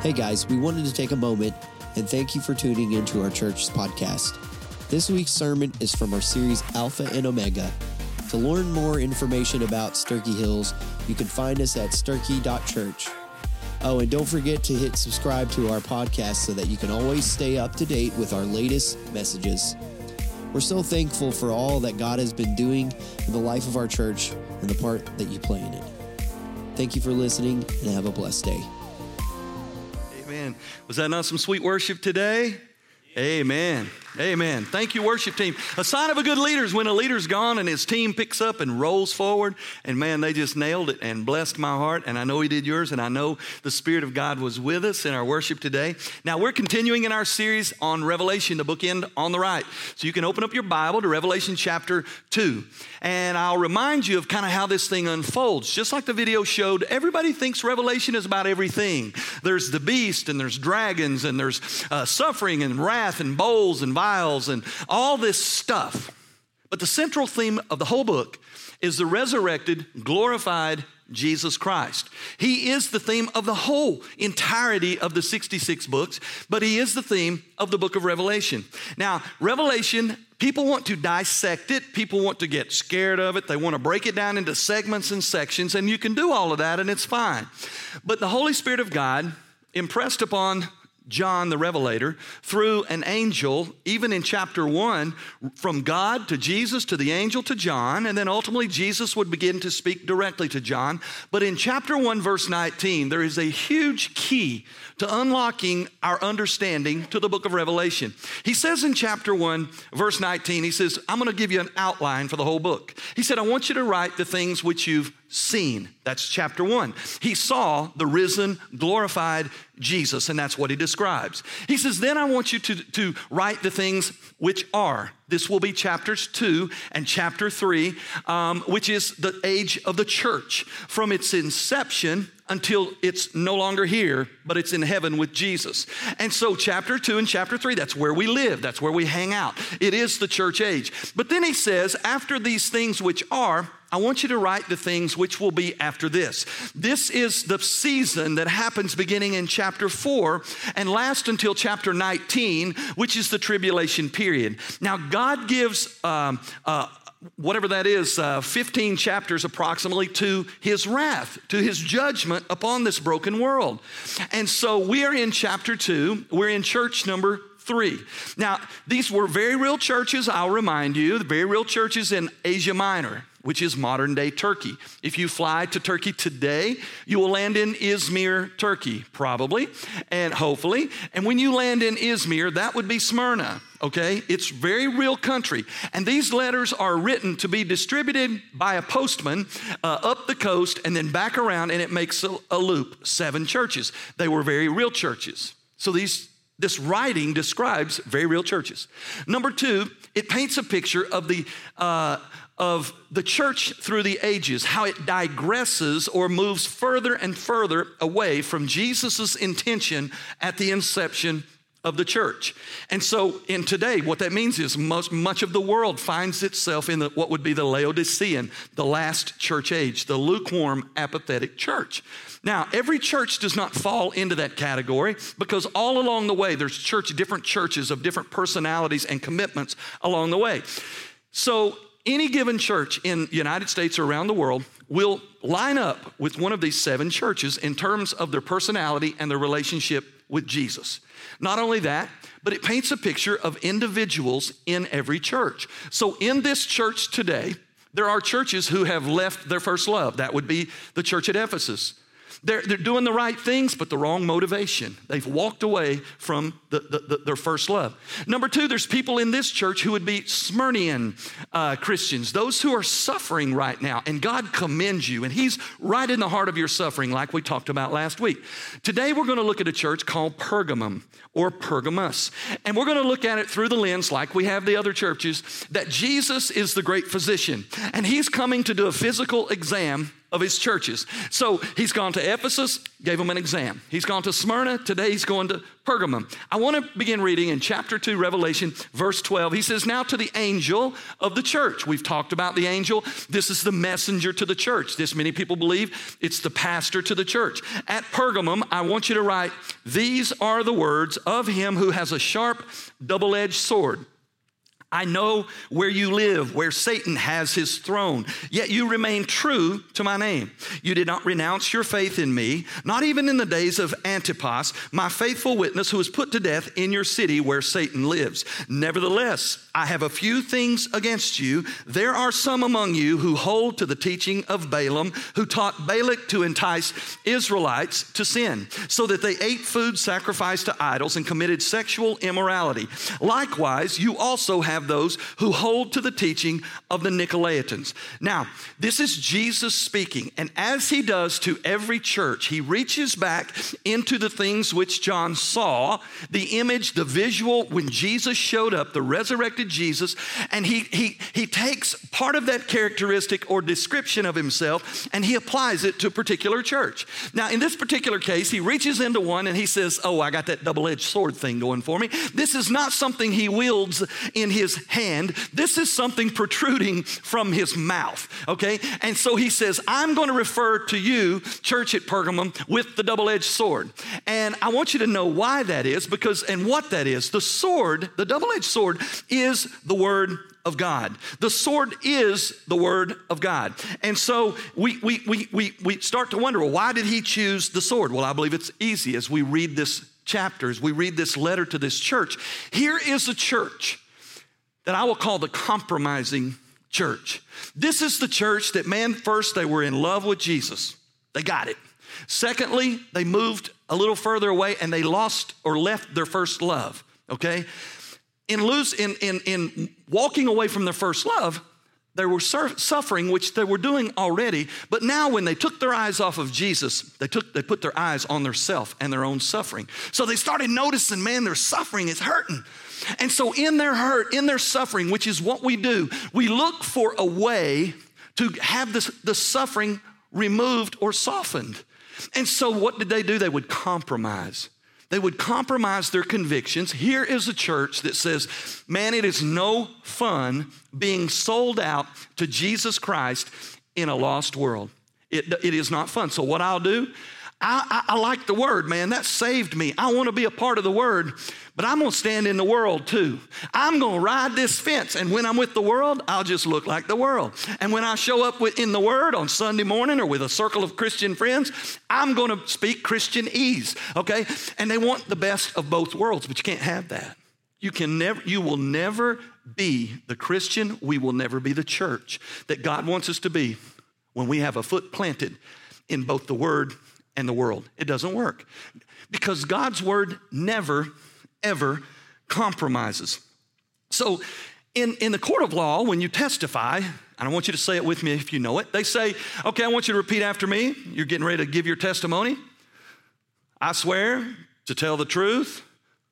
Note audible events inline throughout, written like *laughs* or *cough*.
Hey guys, we wanted to take a moment and thank you for tuning into our church's podcast. This week's sermon is from our series Alpha and Omega. To learn more information about Sterchi Hills, you can find us at sterchi.church. Oh, and don't forget to hit subscribe to our podcast so that you can always stay up to date with our latest messages. We're so thankful for all that God has been doing in the life of our church and the part that you play in it. Thank you for listening and have a blessed day. Was that not some sweet worship today? Amen. Amen. Thank you, worship team. A sign of a good leader is when a leader's gone and his team picks up and rolls forward. And man, they just nailed it and blessed my heart. And I know he did yours. And I know the Spirit of God was with us in our worship today. Now, we're continuing in our series on Revelation, the bookend on the right. So you can open up your Bible to Revelation chapter 2. And I'll remind you of kind of how this thing unfolds. Just like the video showed, everybody thinks Revelation is about everything. There's the beast, and there's dragons, and there's uh, suffering, and wrath, and bowls, and vials and all this stuff. But the central theme of the whole book is the resurrected, glorified Jesus Christ. He is the theme of the whole entirety of the 66 books, but he is the theme of the book of Revelation. Now, Revelation, people want to dissect it, people want to get scared of it, they want to break it down into segments and sections, and you can do all of that and it's fine. But the Holy Spirit of God impressed upon John the Revelator through an angel, even in chapter one, from God to Jesus to the angel to John, and then ultimately Jesus would begin to speak directly to John. But in chapter one, verse 19, there is a huge key to unlocking our understanding to the book of Revelation. He says in chapter 1, verse 19, he says, I'm going to give you an outline for the whole book. He said, I want you to write the things which you've seen. That's chapter 1. He saw the risen, glorified Jesus, and that's what he describes. He says, Then I want you to, to write the things which are. This will be chapters 2 and chapter 3, um, which is the age of the church from its inception until it's no longer here, but it's in heaven with Jesus. And so, chapter two and chapter three, that's where we live, that's where we hang out. It is the church age. But then he says, after these things which are, I want you to write the things which will be after this. This is the season that happens beginning in chapter 4 and lasts until chapter 19, which is the tribulation period. Now, God gives um, uh, whatever that is, uh, 15 chapters approximately to his wrath, to his judgment upon this broken world. And so we are in chapter two, we're in church number three. Now, these were very real churches, I'll remind you, the very real churches in Asia Minor which is modern day Turkey. If you fly to Turkey today, you will land in Izmir, Turkey, probably, and hopefully. And when you land in Izmir, that would be Smyrna, okay? It's very real country. And these letters are written to be distributed by a postman uh, up the coast and then back around, and it makes a, a loop. Seven churches. They were very real churches. So these this writing describes very real churches. Number two, it paints a picture of the uh, of the church through the ages, how it digresses or moves further and further away from Jesus' intention at the inception of the church. And so, in today, what that means is most, much of the world finds itself in the, what would be the Laodicean, the last church age, the lukewarm, apathetic church. Now, every church does not fall into that category because all along the way, there's church, different churches of different personalities and commitments along the way. So, any given church in the United States or around the world will line up with one of these seven churches in terms of their personality and their relationship with Jesus. Not only that, but it paints a picture of individuals in every church. So in this church today, there are churches who have left their first love. That would be the church at Ephesus. They're, they're doing the right things, but the wrong motivation. They've walked away from the, the, the, their first love. Number two, there's people in this church who would be Smyrnian uh, Christians, those who are suffering right now, and God commends you, and He's right in the heart of your suffering, like we talked about last week. Today, we're going to look at a church called Pergamum or Pergamus, and we're going to look at it through the lens, like we have the other churches, that Jesus is the great physician, and He's coming to do a physical exam of his churches. So he's gone to Ephesus, gave them an exam. He's gone to Smyrna, today he's going to Pergamum. I want to begin reading in chapter 2, Revelation, verse 12. He says, Now to the angel of the church. We've talked about the angel. This is the messenger to the church. This many people believe it's the pastor to the church. At Pergamum, I want you to write, These are the words of him who has a sharp, double edged sword. I know where you live, where Satan has his throne, yet you remain true to my name. You did not renounce your faith in me, not even in the days of Antipas, my faithful witness who was put to death in your city where Satan lives. Nevertheless, I have a few things against you. There are some among you who hold to the teaching of Balaam, who taught Balak to entice Israelites to sin, so that they ate food sacrificed to idols and committed sexual immorality. Likewise, you also have have those who hold to the teaching of the Nicolaitans. Now, this is Jesus speaking, and as he does to every church, he reaches back into the things which John saw the image, the visual, when Jesus showed up, the resurrected Jesus, and he, he, he takes part of that characteristic or description of himself and he applies it to a particular church. Now, in this particular case, he reaches into one and he says, Oh, I got that double edged sword thing going for me. This is not something he wields in his his hand. This is something protruding from his mouth, okay? And so he says, I'm going to refer to you, church at Pergamum, with the double edged sword. And I want you to know why that is, because, and what that is. The sword, the double edged sword, is the word of God. The sword is the word of God. And so we, we, we, we, we start to wonder, well, why did he choose the sword? Well, I believe it's easy as we read this chapter, as we read this letter to this church. Here is a church that I will call the compromising church. This is the church that, man, first they were in love with Jesus, they got it. Secondly, they moved a little further away and they lost or left their first love, okay? In, lose, in, in, in walking away from their first love, they were suffering, which they were doing already. But now, when they took their eyes off of Jesus, they, took, they put their eyes on their self and their own suffering. So they started noticing, man, their suffering is hurting. And so, in their hurt, in their suffering, which is what we do, we look for a way to have this, the suffering removed or softened. And so, what did they do? They would compromise. They would compromise their convictions. Here is a church that says, man, it is no fun being sold out to Jesus Christ in a lost world. It, it is not fun. So, what I'll do, I, I, I like the word, man. That saved me. I want to be a part of the word, but I'm going to stand in the world too. I'm going to ride this fence, and when I'm with the world, I'll just look like the world. And when I show up with, in the word on Sunday morning or with a circle of Christian friends, I'm going to speak Christian ease, okay? And they want the best of both worlds, but you can't have that. You can never, you will never be the Christian, we will never be the church that God wants us to be when we have a foot planted in both the word and the world. It doesn't work because God's word never, ever compromises. So, in, in the court of law, when you testify, and I want you to say it with me if you know it, they say, okay, I want you to repeat after me. You're getting ready to give your testimony. I swear to tell the truth,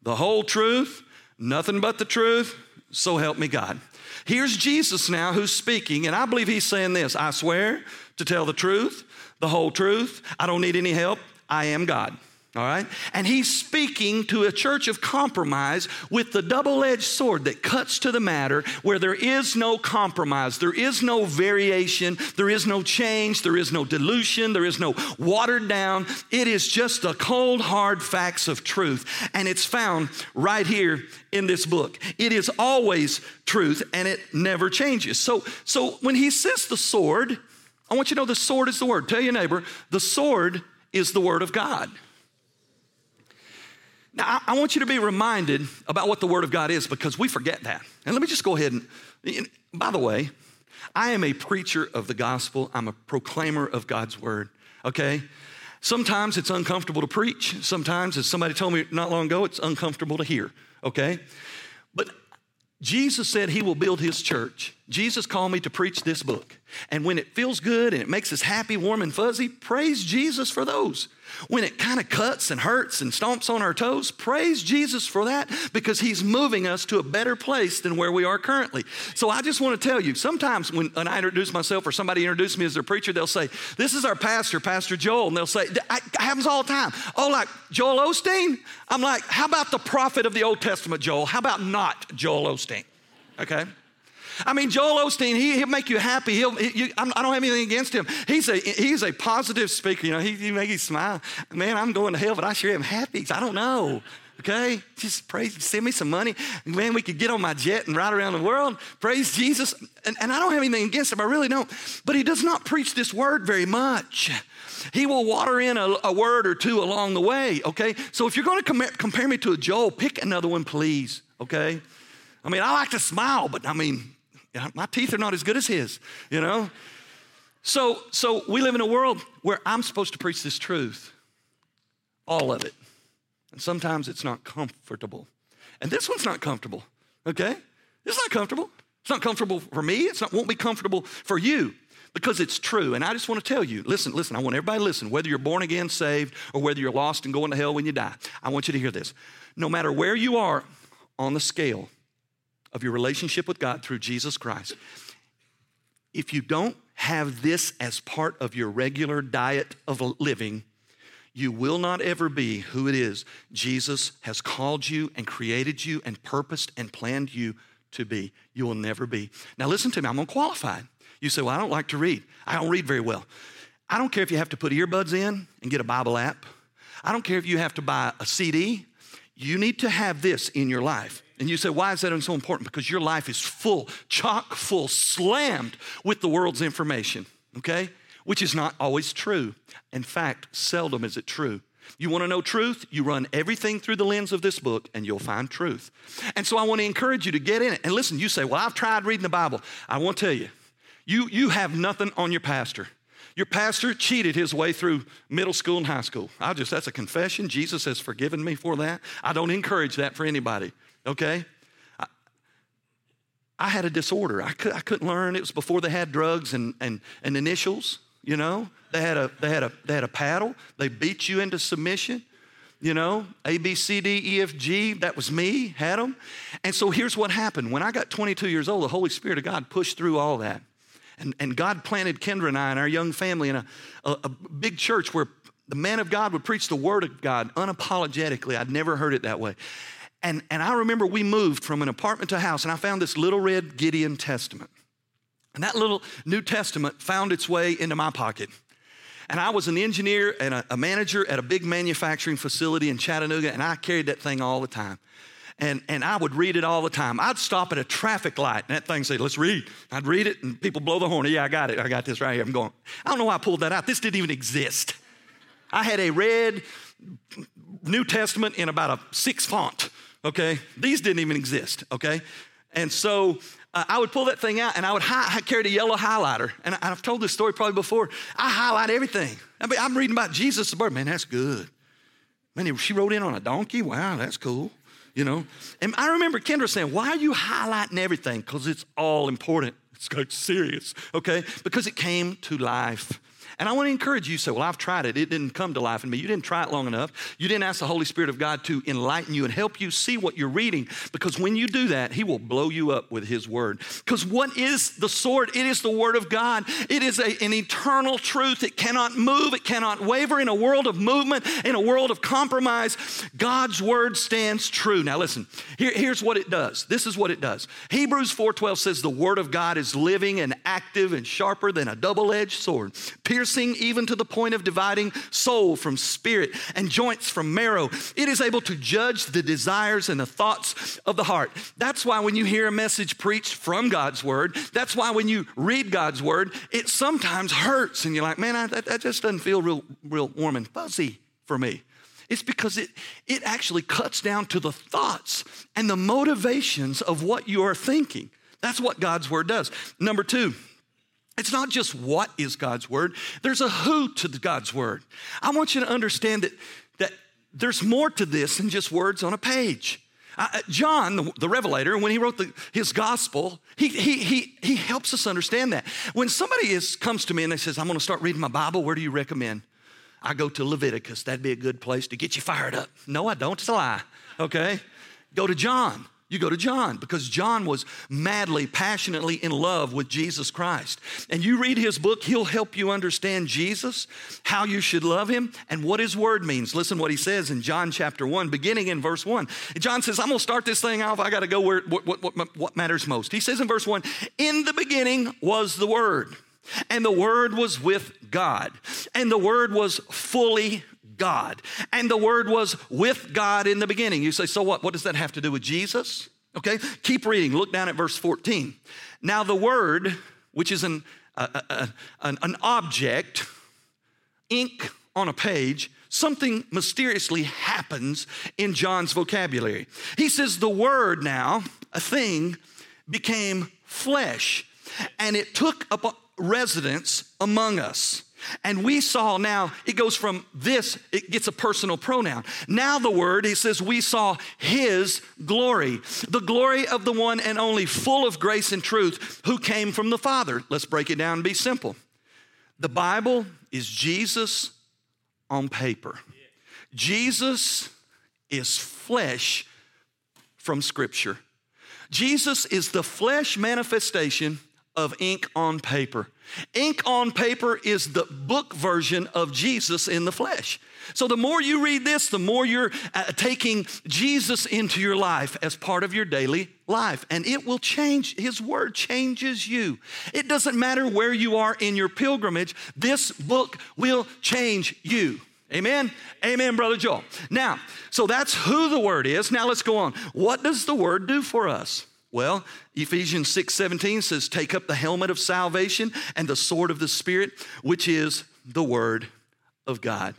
the whole truth, nothing but the truth, so help me God. Here's Jesus now who's speaking, and I believe he's saying this I swear to tell the truth, the whole truth. I don't need any help. I am God. All right? And he's speaking to a church of compromise with the double edged sword that cuts to the matter where there is no compromise, there is no variation, there is no change, there is no dilution, there is no watered down. It is just the cold, hard facts of truth. And it's found right here in this book. It is always truth and it never changes. So, so when he says the sword, I want you to know the sword is the word. Tell your neighbor, the sword is the word of God. Now, I want you to be reminded about what the Word of God is because we forget that. And let me just go ahead and, by the way, I am a preacher of the gospel, I'm a proclaimer of God's Word, okay? Sometimes it's uncomfortable to preach. Sometimes, as somebody told me not long ago, it's uncomfortable to hear, okay? Jesus said he will build his church Jesus called me to preach this book. And when it feels good and it makes us happy, warm, and fuzzy, praise Jesus for those. When it kind of cuts and hurts and stomps on our toes, praise Jesus for that because He's moving us to a better place than where we are currently. So I just want to tell you sometimes when, I introduce myself or somebody introduces me as their preacher, they'll say, This is our pastor, Pastor Joel. And they'll say, It happens all the time. Oh, like Joel Osteen? I'm like, How about the prophet of the Old Testament, Joel? How about not Joel Osteen? Okay? I mean, Joel Osteen, he, will make you happy. He'll, he, you, I don't have anything against him. He's a, he's a positive speaker. You know, he, he you smile. Man, I'm going to hell, but I sure am happy. I don't know. Okay? Just praise, send me some money. Man, we could get on my jet and ride around the world. Praise Jesus. And, and I don't have anything against him. I really don't. But he does not preach this word very much. He will water in a, a word or two along the way. Okay? So if you're going to com- compare me to a Joel, pick another one, please. Okay? I mean, I like to smile, but I mean, my teeth are not as good as his, you know? So, so we live in a world where I'm supposed to preach this truth, all of it. And sometimes it's not comfortable. And this one's not comfortable, okay? It's not comfortable. It's not comfortable for me. It's not won't be comfortable for you because it's true. And I just want to tell you, listen, listen, I want everybody to listen, whether you're born again, saved, or whether you're lost and going to hell when you die. I want you to hear this. No matter where you are on the scale, of your relationship with God through Jesus Christ, if you don't have this as part of your regular diet of living, you will not ever be who it is Jesus has called you and created you and purposed and planned you to be. You will never be. Now, listen to me, I'm unqualified. You say, Well, I don't like to read. I don't read very well. I don't care if you have to put earbuds in and get a Bible app. I don't care if you have to buy a CD. You need to have this in your life. And you say, why is that so important? Because your life is full, chock full, slammed with the world's information, okay? Which is not always true. In fact, seldom is it true. You want to know truth? You run everything through the lens of this book and you'll find truth. And so I want to encourage you to get in it. And listen, you say, Well, I've tried reading the Bible. I want to tell you, you, you have nothing on your pastor. Your pastor cheated his way through middle school and high school. I just, that's a confession. Jesus has forgiven me for that. I don't encourage that for anybody okay? I, I had a disorder. I, could, I couldn't learn. It was before they had drugs and, and, and initials, you know? They had, a, they, had a, they had a paddle. They beat you into submission, you know? A, B, C, D, E, F, G. That was me, had them. And so here's what happened. When I got 22 years old, the Holy Spirit of God pushed through all that. And, and God planted Kendra and I and our young family in a, a, a big church where the man of God would preach the word of God unapologetically. I'd never heard it that way. And, and I remember we moved from an apartment to a house, and I found this little red Gideon Testament. And that little New Testament found its way into my pocket. And I was an engineer and a, a, manager at a big manufacturing facility in Chattanooga, and I carried that thing all the time. And, and I would read it all the time. I'd stop at a traffic light, and that thing said, Let's read. I'd read it, and people blow the horn. Yeah, I got it. I got this right here. I'm going, I don't know why I pulled that out. This didn't even exist. I had a red New Testament in about a six font okay? These didn't even exist, okay? And so uh, I would pull that thing out and I would hi- carry a yellow highlighter. And I, have told this story probably before. I highlight everything. I mean, I'm reading about Jesus' the birth. Man, that's good. Man, she rode in on a donkey. Wow, that's cool. You know? And I remember Kendra saying, Why are you highlighting everything? Because it's all important. It's like serious, okay? Because it came to life. And I want to encourage you you say, Well, I've tried it. It didn't come to life in me. You didn't try it long enough. You didn't ask the Holy Spirit of God to enlighten you and help you see what you're reading. Because when you do that, He will blow you up with His word. Because what is the sword? It is the word of God. It is a, an eternal truth. It cannot move, it cannot waver in a world of movement, in a world of compromise. God's word stands true. Now listen, here, here's what it does. This is what it does. Hebrews 4:12 says the word of God is living and active and sharper than a double-edged sword, piercing piercing even to the point of dividing soul from spirit and joints from marrow. It is able to judge the desires and the thoughts of the heart. That's why when you hear a message preached from God's word, that's why when you read God's word, it sometimes hurts and you're like, man, I, that, that just doesn't feel real, real warm and fuzzy for me. It's because it, it actually cuts down to the thoughts and the motivations of what you are thinking. That's what God's word does. Number two, it's not just what is God's word, there's a who to God's word. I want you to understand that, that there's more to this than just words on a page. Uh, John, the, the, Revelator, when he wrote the, his gospel, he, he, he, he helps us understand that. When somebody is, comes to me and they says, I'm going to start reading my Bible, where do you recommend? I go to Leviticus. That'd be a good place to get you fired up. No, I don't. It's a lie. Okay? Go to John. You go to John because John was madly, passionately in love with Jesus Christ. And you read his book, he'll help you understand Jesus, how you should love him, and what his word means. Listen what he says in John chapter 1, beginning in verse 1. John says, I'm going to start this thing off. I got to go where what, what, what, what matters most. He says in verse 1, In the beginning was the word, and the word was with God, and the word was fully God. And the Word was with God in the beginning. You say, so what? What does that have to do with Jesus? Okay, keep reading. Look down at verse 14. Now, the Word, which is an, an, an object, ink on a page, something mysteriously happens in John's vocabulary. He says, the Word now, a thing, became flesh, and it took up residence among us. And we saw now, it goes from this, it gets a personal pronoun. Now, the word, he says, we saw his glory, the glory of the one and only, full of grace and truth, who came from the Father. Let's break it down and be simple. The Bible is Jesus on paper, Jesus is flesh from Scripture. Jesus is the flesh manifestation of ink on paper. Ink on paper is the book version of Jesus in the flesh. So the more you read this, the more you're uh, taking Jesus into your life as part of your daily life. And it will change, His Word changes you. It doesn't matter where you are in your pilgrimage, this book will change you. Amen? Amen, Brother Joel. Now, so that's who the Word is. Now let's go on. What does the Word do for us? Well, Ephesians 6 17 says, Take up the helmet of salvation and the sword of the Spirit, which is the Word of God.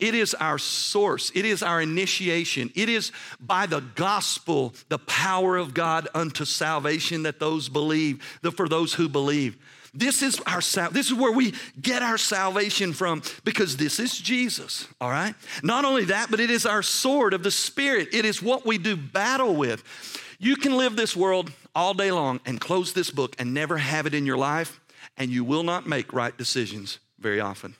It is our source. It is our initiation. It is by the gospel, the power of God unto salvation that those believe, that for those who believe. This is our this is where we get our salvation from because this is Jesus, all right? Not only that, but it is our sword of the spirit. It is what we do battle with. You can live this world all day long and close this book and never have it in your life, and you will not make right decisions very often.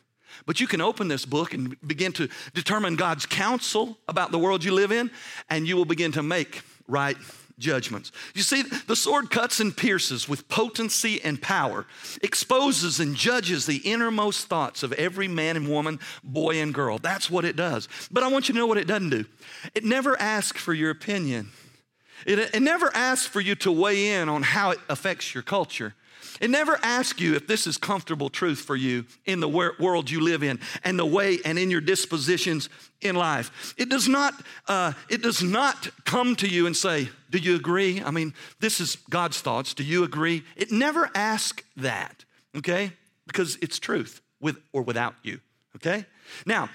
But you can open this book and begin to determine God's counsel about the world you live in, and you will begin to make right judgments. You see, the sword cuts and pierces with potency and power, exposes and judges the innermost thoughts of every man and woman, boy and girl. That's what it does. But I want you to know what it doesn't do. It never asks for your opinion. It, it never asks for you to weigh in on how it affects your culture. It never asks you if this is comfortable truth for you in the world you live in and the way and in your dispositions in life. It does not, uh, it does not come to you and say, Do you agree? I mean, this is God's thoughts. Do you agree? It never asks that, okay? Because it's truth with or without you, okay? Now,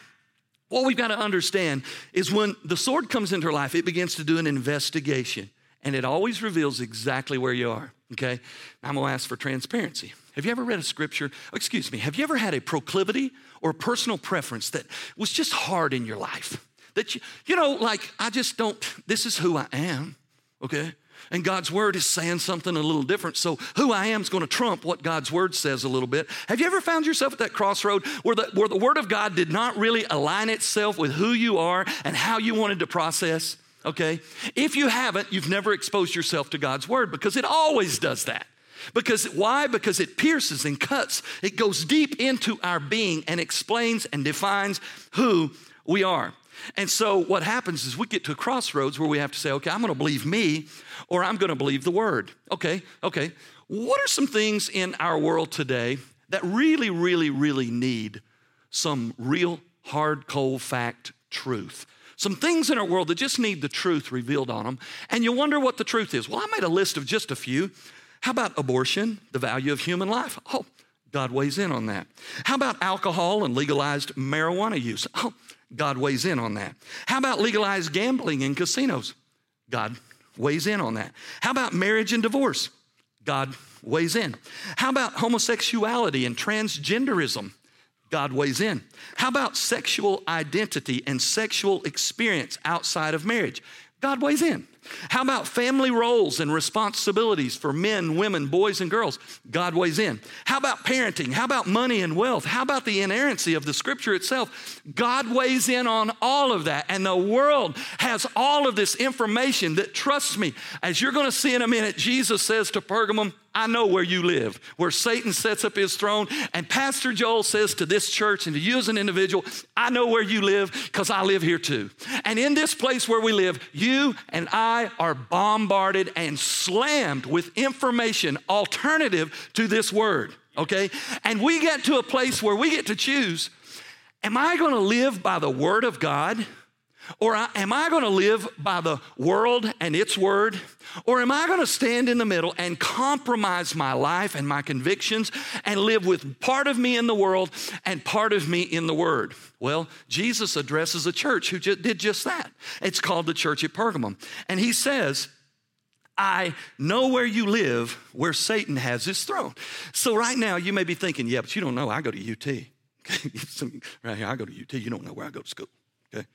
what we've got to understand is when the sword comes into our life, it begins to do an investigation and it always reveals exactly where you are. Okay? I'm gonna ask for transparency. Have you ever read a scripture? Oh, excuse me, have you ever had a proclivity or a personal preference that was just hard in your life? That you, you know, like, I just don't, this is who I am, okay? And God's word is saying something a little different. So who I am is going to trump what God's word says a little bit. Have you ever found yourself at that crossroad where the, where the word of God did not really align itself with who you are and how you wanted to process? Okay? If you haven't, you've never exposed yourself to God's word because it always does that. Because why? Because it pierces and cuts. It goes deep into our being and explains and defines who we are. And so what happens is we get to a crossroads where we have to say, okay, I'm going to believe me or I'm going to believe the word. Okay, okay. What are some things in our world today that really, really, really need some real hard, cold fact truth? Some things in our world that just need the truth revealed on them. And you wonder what the truth is. Well, I made a list of just a few. How about abortion, the value of human life? Oh, God weighs in on that. How about alcohol and legalized marijuana use? Oh, God weighs in on that. How about legalized gambling in casinos? God weighs in on that. How about marriage and divorce? God weighs in. How about homosexuality and transgenderism? God weighs in. How about sexual identity and sexual experience outside of marriage? God weighs in. How about family roles and responsibilities for men, women, boys, and girls? God weighs in. How about parenting? How about money and wealth? How about the inerrancy of the scripture itself? God weighs in on all of that. And the world has all of this information that, trust me, as you're going to see in a minute, Jesus says to Pergamum, I know where you live, where Satan sets up his throne. And Pastor Joel says to this church and to you as an individual, I know where you live because I live here too. And in this place where we live, you and I are bombarded and slammed with information alternative to this word, okay? And we get to a place where we get to choose am I going to live by the word of God? Or am I going to live by the world and its word? Or am I going to stand in the middle and compromise my life and my convictions and live with part of me in the world and part of me in the word? Well, Jesus addresses a church who did just that. It's called the church at Pergamum. And he says, I know where you live, where Satan has his throne. So right now you may be thinking, yeah, but you don't know I go to UT. *laughs* right here, I go to UT. You don't know where I go to school. Okay.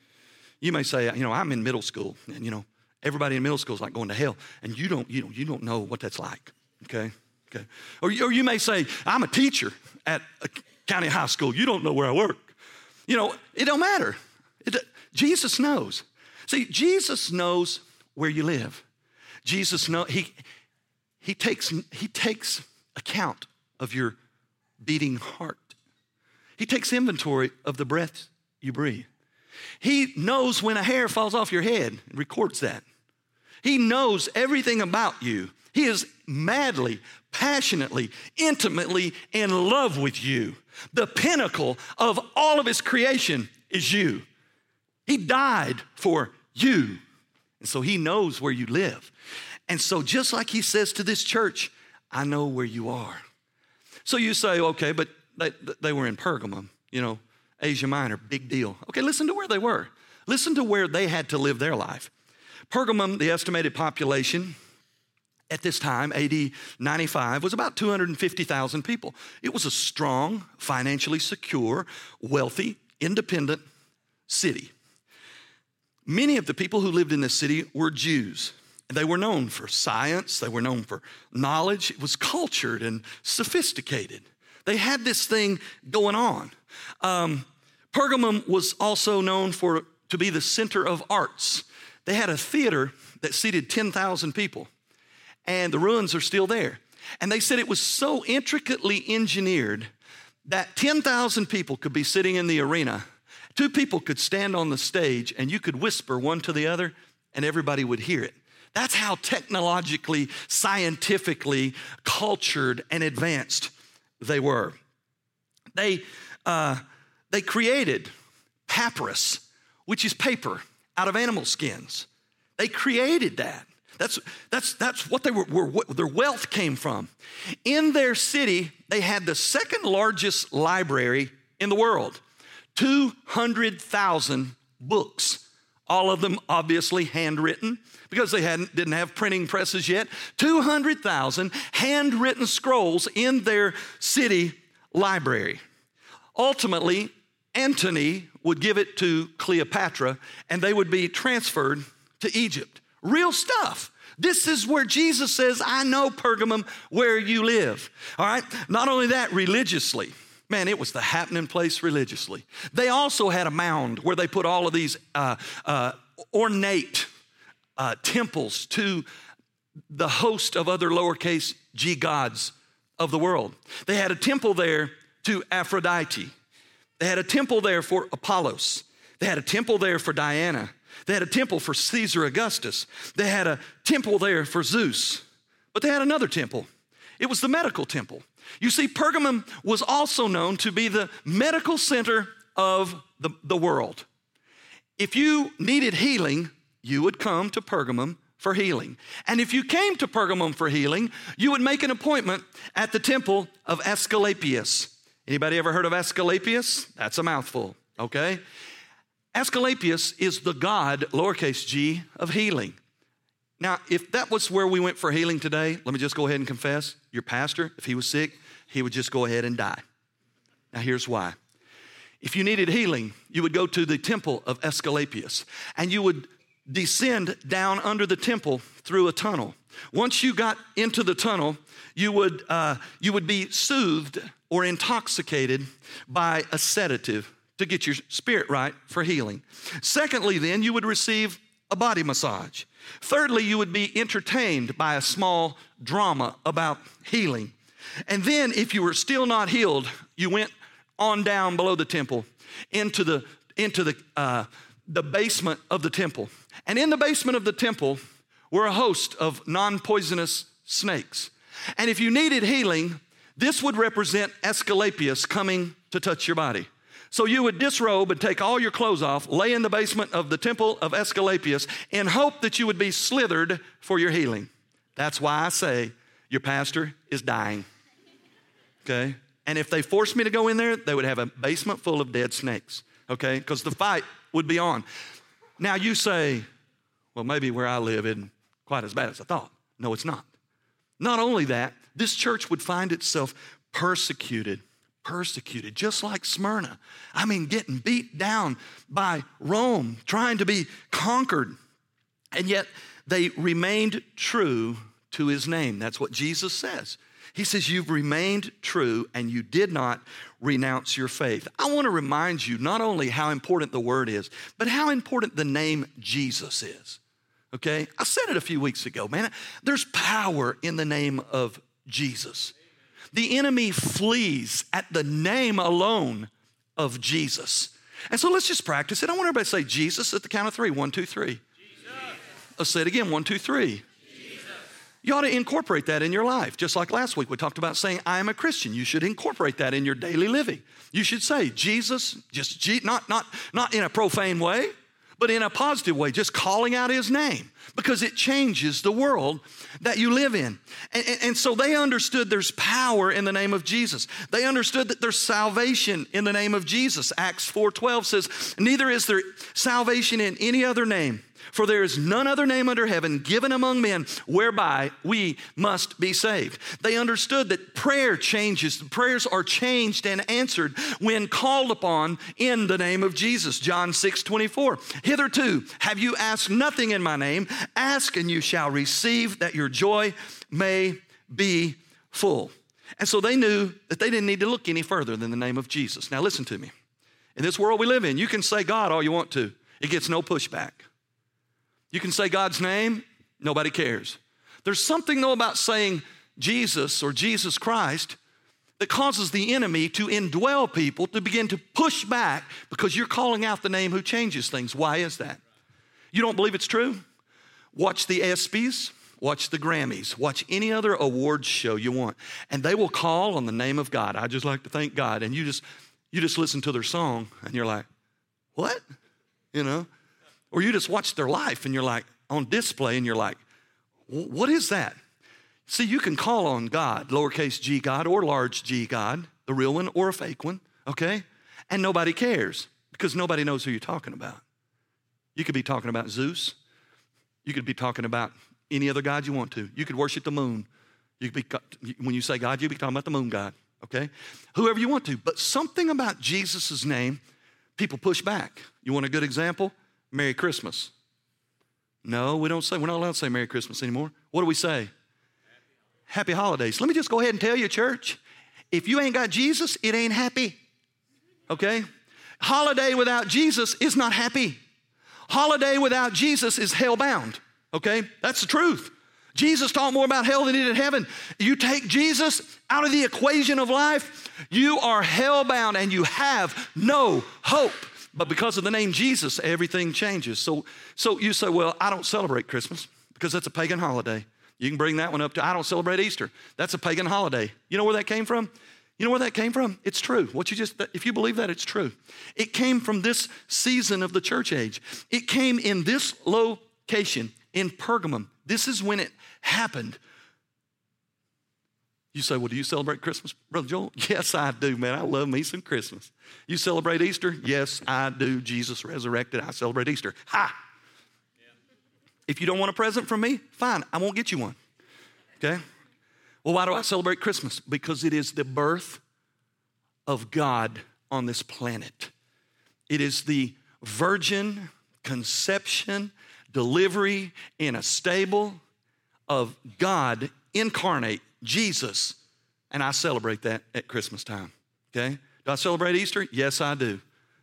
You may say, you know, I'm in middle school, and you know, everybody in middle school is like going to hell, and you don't, you don't, you don't know what that's like. Okay, okay. Or, or you may say, I'm a teacher at a county high school. You don't know where I work. You know, it don't matter. It, Jesus knows. See, Jesus knows where you live. Jesus know he he takes he takes account of your beating heart. He takes inventory of the breath you breathe. He knows when a hair falls off your head and records that. He knows everything about you. He is madly, passionately, intimately in love with you. The pinnacle of all of his creation is you. He died for you. And so he knows where you live. And so, just like he says to this church, I know where you are. So you say, okay, but they, they were in Pergamum, you know, Asia Minor, big deal. Okay, listen to where they were. Listen to where they had to live their life. Pergamum, the estimated population at this time, AD 95, was about 250,000 people. It was a strong, financially secure, wealthy, independent city. Many of the people who lived in this city were Jews. They were known for science, they were known for knowledge. It was cultured and sophisticated. They had this thing going on. Um, Pergamum was also known for to be the center of arts. They had a theater that seated 10,000 people, and the ruins are still there. And they said it was so intricately engineered that 10,000 people could be sitting in the arena. Two people could stand on the stage, and you could whisper one to the other, and everybody would hear it. That's how technologically, scientifically cultured and advanced they were. They uh, they created papyrus, which is paper out of animal skins. They created that. That's, that's, that's what they were, were what their wealth came from. In their city, they had the second largest library in the world 200,000 books. All of them obviously handwritten because they hadn't, didn't have printing presses yet. 200,000 handwritten scrolls in their city library. Ultimately, Antony would give it to Cleopatra and they would be transferred to Egypt. Real stuff. This is where Jesus says, I know Pergamum where you live. All right? Not only that, religiously. Man, it was the happening place religiously. They also had a mound where they put all of these uh, uh, ornate uh, temples to the host of other lowercase g gods of the world. They had a temple there to Aphrodite. They had a temple there for Apollos. They had a temple there for Diana. They had a temple for Caesar Augustus. They had a temple there for Zeus. But they had another temple. It was the medical temple. You see, Pergamum was also known to be the medical center of the, the world. If you needed healing, you would come to Pergamum for healing. And if you came to Pergamum for healing, you would make an appointment at the temple of Asclepius. Anybody ever heard of Asclepius? That's a mouthful, okay? Asclepius is the god, lowercase g, of healing. Now, if that was where we went for healing today, let me just go ahead and confess your pastor, if he was sick, he would just go ahead and die. Now, here's why. If you needed healing, you would go to the temple of Asclepius and you would descend down under the temple through a tunnel. Once you got into the tunnel, you would, uh, you would be soothed or intoxicated by a sedative to get your spirit right for healing. Secondly, then, you would receive a body massage. Thirdly, you would be entertained by a small drama about healing. And then, if you were still not healed, you went on down below the temple into the, into the, uh, the basement of the temple. And in the basement of the temple were a host of non poisonous snakes. And if you needed healing, this would represent Asclepius coming to touch your body. So you would disrobe and take all your clothes off, lay in the basement of the temple of Asclepius, in hope that you would be slithered for your healing. That's why I say your pastor is dying. Okay? And if they forced me to go in there, they would have a basement full of dead snakes. Okay? Because the fight would be on. Now you say, well, maybe where I live isn't quite as bad as I thought. No, it's not. Not only that, this church would find itself persecuted persecuted, just like Smyrna. I mean, getting beat down by Rome, trying to be conquered. And yet they remained true to his name. That's what Jesus says. He says, You've remained true and you did not renounce your faith. I want to remind you not only how important the word is, but how important the name Jesus is. Okay? I said it a few weeks ago, man. There's power in the name of Jesus. The enemy flees at the name alone of Jesus. And so let's just practice it. I want everybody to say Jesus at the count of three. One, two, three. Jesus. Let's say it again. One, two, three. You ought to incorporate that in your life. Just like last week, we talked about saying, I am a Christian. You should incorporate that in your daily living. You should say, Jesus, just not, not, not in a profane way, but in a positive way, just calling out his name because it changes the world that you live in. And, and, and, so they understood there's power in the name of Jesus. They understood that there's salvation in the name of Jesus. Acts 4:12 says, "Neither is there salvation in any other name." For there is none other name under heaven given among men whereby we must be saved. They understood that prayer changes, prayers are changed and answered when called upon in the name of Jesus. John 6 24. Hitherto have you asked nothing in my name, ask and you shall receive, that your joy may be full. And so they knew that they didn't need to look any further than the name of Jesus. Now, listen to me. In this world we live in, you can say God all you want to, it gets no pushback. You can say God's name, nobody cares. There's something, though, about saying Jesus or Jesus Christ that causes the enemy to indwell people to begin to push back because you're calling out the name who changes things. Why is that? You don't believe it's true? Watch the ESPYs, watch the Grammys, watch any other awards show you want, and they will call on the name of God. I just like to thank God. And you just you just listen to their song and you're like, what? You know? Or you just watch their life and you're like on display and you're like, what is that? See, you can call on God, lowercase g God or large g God, the real one or a fake one, okay? And nobody cares because nobody knows who you're talking about. You could be talking about Zeus. You could be talking about any other God you want to. You could worship the moon. You could be, when you say God, you could be talking about the moon God, okay? Whoever you want to. But something about Jesus' name, people push back. You want a good example? Merry Christmas. No, we don't say, we're not allowed to say Merry Christmas anymore. What do we say? Happy holidays. Let me just go ahead and tell you, church, if you ain't got Jesus, it ain't happy. Okay? Holiday without Jesus is not happy. Holiday without Jesus is hell bound. Okay? That's the truth. Jesus taught more about hell than he did heaven. You take Jesus out of the equation of life, you are hell bound and you have no hope. But because of the name Jesus, everything changes. So, so you say, well, I don't celebrate Christmas because that's a pagan holiday. You can bring that one up to, I don't celebrate Easter. That's a pagan holiday. You know where that came from? You know where that came from? It's true. What you just, if you believe that, it's true. It came from this season of the church age. It came in this location in Pergamum. This is when it happened. You say, Well, do you celebrate Christmas, Brother Joel? *laughs* Yes, I do, man. I love me some Christmas. You celebrate Easter? Yes, I do. Jesus resurrected. I celebrate Easter. Ha! If you don't want a present from me, fine, I won't get you one. Okay? Well, why do I celebrate Christmas? Because it is the birth of God on this planet. It is the virgin conception, delivery in a stable of God incarnate, Jesus. And I celebrate that at Christmas time. Okay? Do I celebrate Easter? Yes, I do.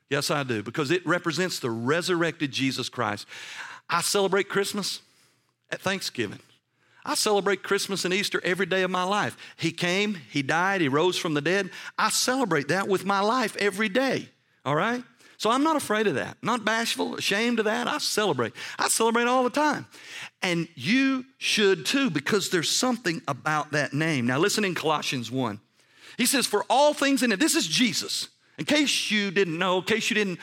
Yes, I do, because it represents the resurrected Jesus Christ. I celebrate Christmas at Thanksgiving. I celebrate Christmas and Easter every day of my life. He came, He died, He rose from the dead. I celebrate that with my life every day, all right? So I'm not afraid of that, not bashful, ashamed of that. I celebrate. I celebrate all the time. And you should too, because there's something about that name. Now, listen in Colossians 1. He says, For all things in it, this is Jesus. In case you didn't know, in case you didn't,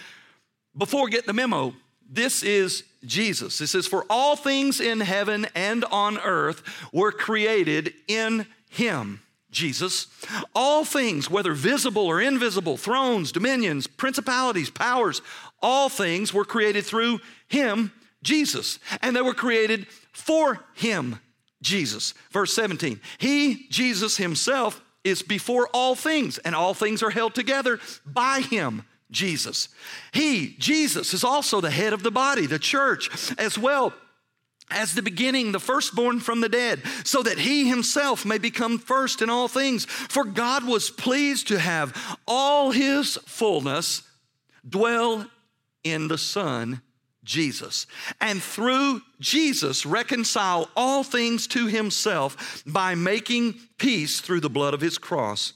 before get the memo, this is Jesus. It says, For all things in heaven and on earth were created in him Jesus, all things, whether visible or invisible, thrones, dominions, principalities, powers, all things were created through him, Jesus. And they were created for him, Jesus. Verse 17, he, Jesus himself, is before all things, and all things are held together by him. Jesus. He, Jesus, is also the head of the body, the church, as well as the beginning, the firstborn from the dead, so that he himself may become first in all things. For God was pleased to have all his fullness dwell in the Son, Jesus, and through Jesus reconcile all things to himself by making peace through the blood of his cross.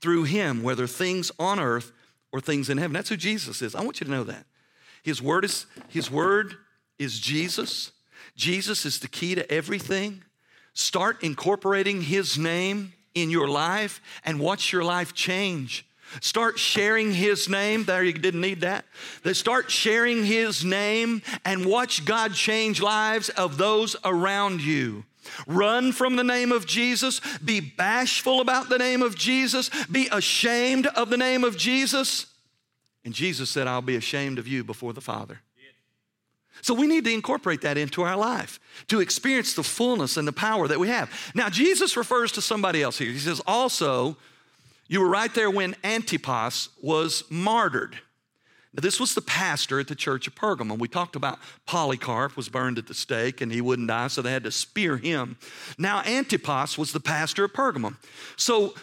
Through him, whether things on earth or things in heaven. That's who Jesus is. I want you to know that. His word is, his word is Jesus. Jesus is the key to everything. Start incorporating His name in your life and watch your life change. Start sharing His name. There, you didn't need that. They Start sharing His name and watch God change lives of those around you. Run from the name of Jesus. Be bashful about the name of Jesus. Be ashamed of the name of Jesus. And Jesus said, I'll be ashamed of you before the Father. So we need to incorporate that into our life to experience the fullness and the power that we have. Now, Jesus refers to somebody else here. He says, also, you were right there when Antipas was martyred. Now, this was the pastor at the church of Pergamum. We talked about Polycarp was burned at the stake and he wouldn't die, so they had to spear him. Now, Antipas was the pastor of Pergamum. So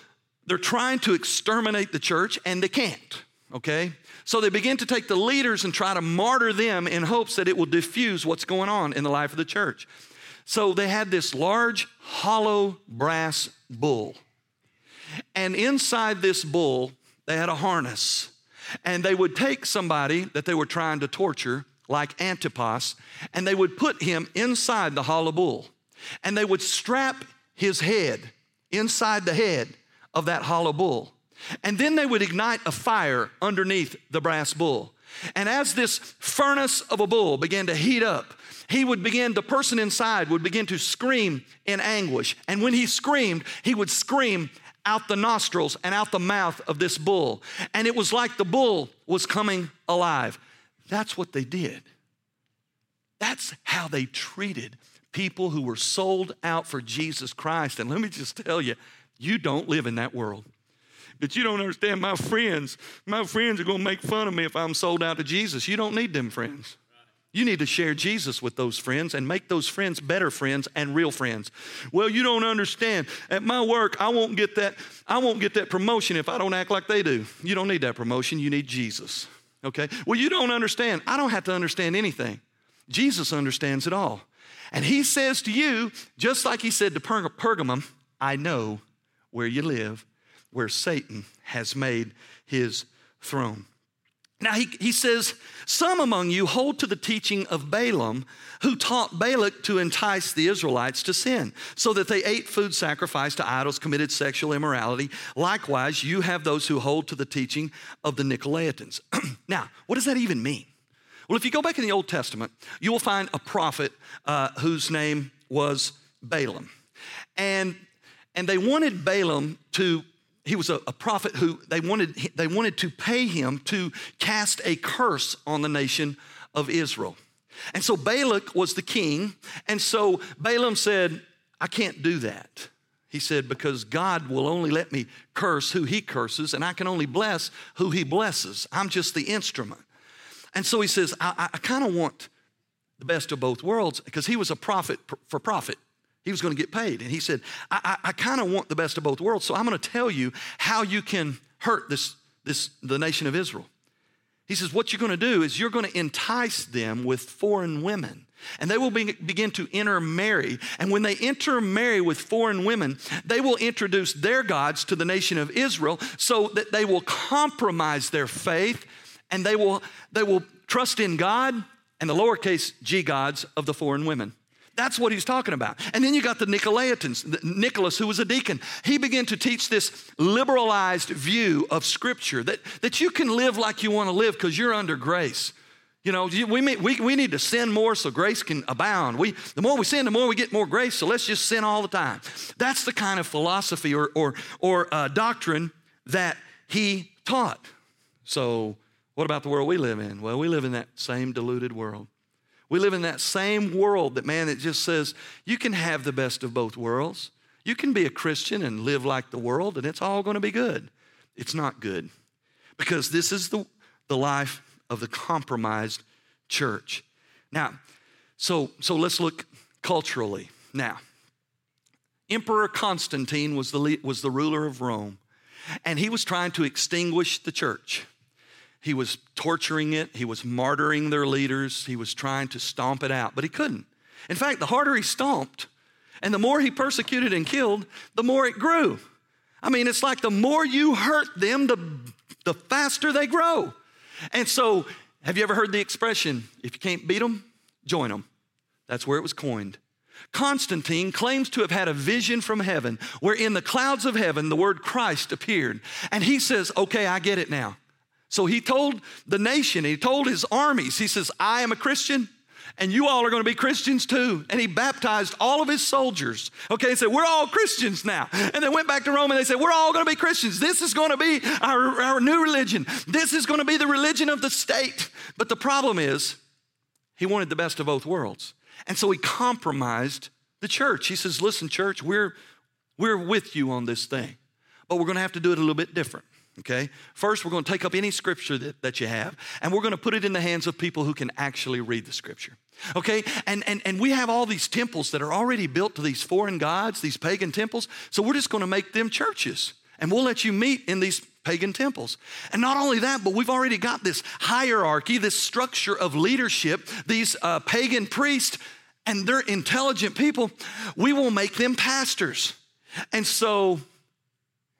they're trying to exterminate the church and they can't, okay? So they begin to take the leaders and try to martyr them in hopes that it will diffuse what's going on in the life of the church. So they had this large hollow brass bull. And inside this bull, they had a harness. And they would take somebody that they were trying to torture, like Antipas, and they would put him inside the hollow bull. And they would strap his head inside the head of that hollow bull. And then they would ignite a fire underneath the brass bull. And as this furnace of a bull began to heat up, he would begin, the person inside would begin to scream in anguish. And when he screamed, he would scream out the nostrils and out the mouth of this bull. And it was like the bull was coming alive. That's what they did. That's how they treated people who were sold out for Jesus Christ. And let me just tell you, you don't live in that world. But you don't understand my friends. My friends are going to make fun of me if I'm sold out to Jesus. You don't need them friends. You need to share Jesus with those friends and make those friends better friends and real friends. Well, you don't understand. At my work, I won't get that I won't get that promotion if I don't act like they do. You don't need that promotion, you need Jesus. Okay? Well, you don't understand. I don't have to understand anything. Jesus understands it all. And he says to you, just like he said to Pergamum, I know where you live where Satan has made his throne. Now he, he says, Some among you hold to the teaching of Balaam, who taught Balak to entice the Israelites to sin, so that they ate food sacrificed to idols, committed sexual immorality. Likewise, you have those who hold to the teaching of the Nicolaitans. *clears throat* now, what does that even mean? Well, if you go back in the Old Testament, you will find a prophet uh, whose name was Balaam. And, and they wanted Balaam to he was a, a, prophet who they wanted, they wanted to pay him to cast a curse on the nation of Israel. And so Balak was the king. And so Balaam said, I can't do that. He said, because God will only let me curse who he curses, and I can only bless who he blesses. I'm just the instrument. And so he says, I, I kind of want the best of both worlds because he was a prophet for profit. He was going to get paid. And he said, I, I, I kind of want the best of both worlds, so I'm going to tell you how you can hurt this, this, the nation of Israel. He says, What you're going to do is you're going to entice them with foreign women. And they will be, begin to intermarry. And when they intermarry with foreign women, they will introduce their gods to the nation of Israel so that they will compromise their faith and they will, they will trust in God and the lowercase g gods of the foreign women. That's what he's talking about. And then you got the Nicolaitans, Nicholas, who was a deacon. He began to teach this liberalized view of Scripture that, that you can live like you want to live because you're under grace. You know, we, we, we need to sin more so grace can abound. We, the more we sin, the more we get more grace, so let's just sin all the time. That's the kind of philosophy or, or, or uh, doctrine that he taught. So, what about the world we live in? Well, we live in that same deluded world. We live in that same world that, man, it just says you can have the best of both worlds. You can be a Christian and live like the world, and it's all going to be good. It's not good because this is the, the life of the compromised church. Now, so, so let's look culturally. Now, Emperor Constantine was the, was the ruler of Rome, and he was trying to extinguish the church. He was torturing it, he was martyring their leaders, he was trying to stomp it out, but he couldn't. In fact, the harder he stomped and the more he persecuted and killed, the more it grew. I mean, it's like the more you hurt them, the, the faster they grow. And so, have you ever heard the expression, if you can't beat them, join them? That's where it was coined. Constantine claims to have had a vision from heaven where in the clouds of heaven the word Christ appeared. And he says, Okay, I get it now. So he told the nation, he told his armies, he says, I am a Christian and you all are going to be Christians too. And he baptized all of his soldiers. Okay, he said, We're all Christians now. And they went back to Rome and they said, We're all going to be Christians. This is going to be our, our new religion. This is going to be the religion of the state. But the problem is, he wanted the best of both worlds. And so he compromised the church. He says, Listen, church, we're, we're with you on this thing, but we're going to have to do it a little bit different. Okay? First, we're going to take up any scripture that, that you have, and we're going to put it in the hands of people who can actually read the scripture. Okay? And, and, and we have all these temples that are already built to these foreign gods, these pagan temples, so we're just going to make them churches. And we'll let you meet in these pagan temples. And not only that, but we've already got this hierarchy, this structure of leadership, these uh, pagan priests, and they're intelligent people. We will make them pastors. And so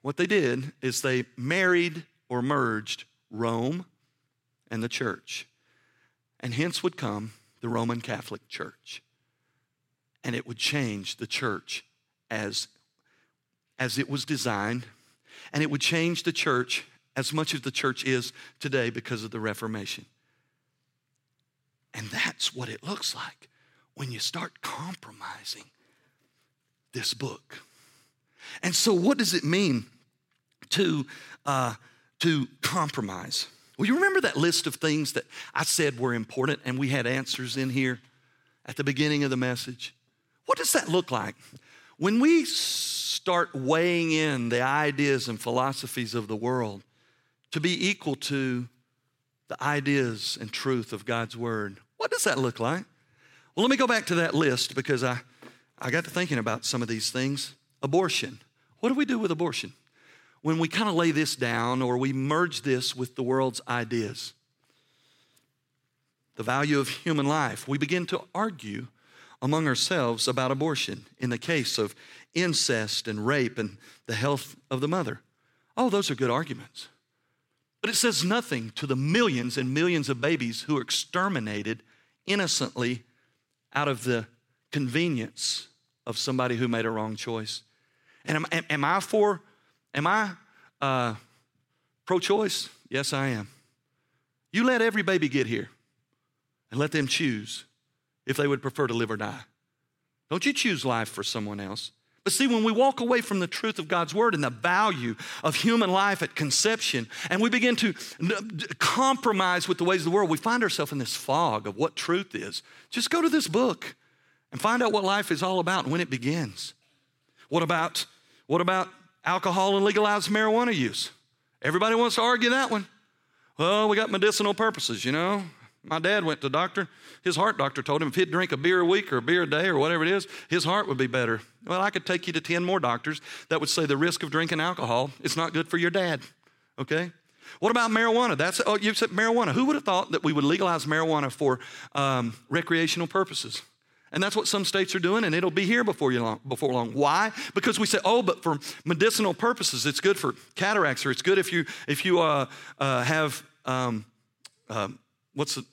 what they did is they married or merged Rome and the church. And hence would come the Roman Catholic Church. And it would change the church as, as it was designed. And it would change the church as much as the church is today because of the Reformation. And that's what it looks like when you start compromising this book. And so, what does it mean to, uh, to compromise? Well, you remember that list of things that I said were important and we had answers in here at the beginning of the message? What does that look like? When we start weighing in the ideas and philosophies of the world to be equal to the ideas and truth of God's Word, what does that look like? Well, let me go back to that list because I, I got to thinking about some of these things. Abortion. What do we do with abortion? When we kind of lay this down or we merge this with the world's ideas, the value of human life, we begin to argue among ourselves about abortion in the case of incest and rape and the health of the mother. Oh, those are good arguments. But it says nothing to the millions and millions of babies who are exterminated innocently out of the convenience of somebody who made a wrong choice. And am, am, am I for, am I uh, pro choice? Yes, I am. You let every baby get here and let them choose if they would prefer to live or die. Don't you choose life for someone else. But see, when we walk away from the truth of God's word and the value of human life at conception, and we begin to compromise with the ways of the world, we find ourselves in this fog of what truth is. Just go to this book and find out what life is all about and when it begins. What about, what about alcohol and legalized marijuana use? Everybody wants to argue that one. Well, we got medicinal purposes, you know. My dad went to the doctor. His heart doctor told him if he'd drink a beer a week or a beer a day or whatever it is, his heart would be better. Well, I could take you to 10 more doctors that would say the risk of drinking alcohol is not good for your dad. Okay? What about marijuana? That's oh, you said marijuana. Who would have thought that we would legalize marijuana for um, recreational purposes? And that's what some states are doing, and it'll be here before, you long, before long. Why? Because we say, oh, but for medicinal purposes, it's good for cataracts, or it's good if you if you uh, uh, have um, uh, what's it?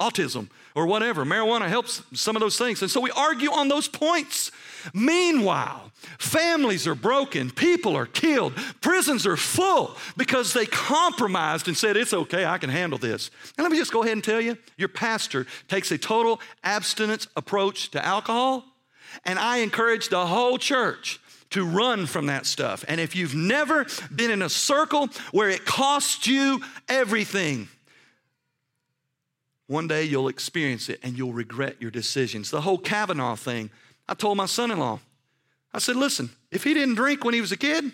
Autism or whatever. Marijuana helps some of those things. And so we argue on those points. Meanwhile, families are broken, people are killed, prisons are full because they compromised and said, It's okay, I can handle this. And let me just go ahead and tell you your pastor takes a total abstinence approach to alcohol, and I encourage the whole church to run from that stuff. And if you've never been in a circle where it costs you everything, one day you'll experience it and you'll regret your decisions. The whole Kavanaugh thing, I told my son in law, I said, listen, if he didn't drink when he was a kid,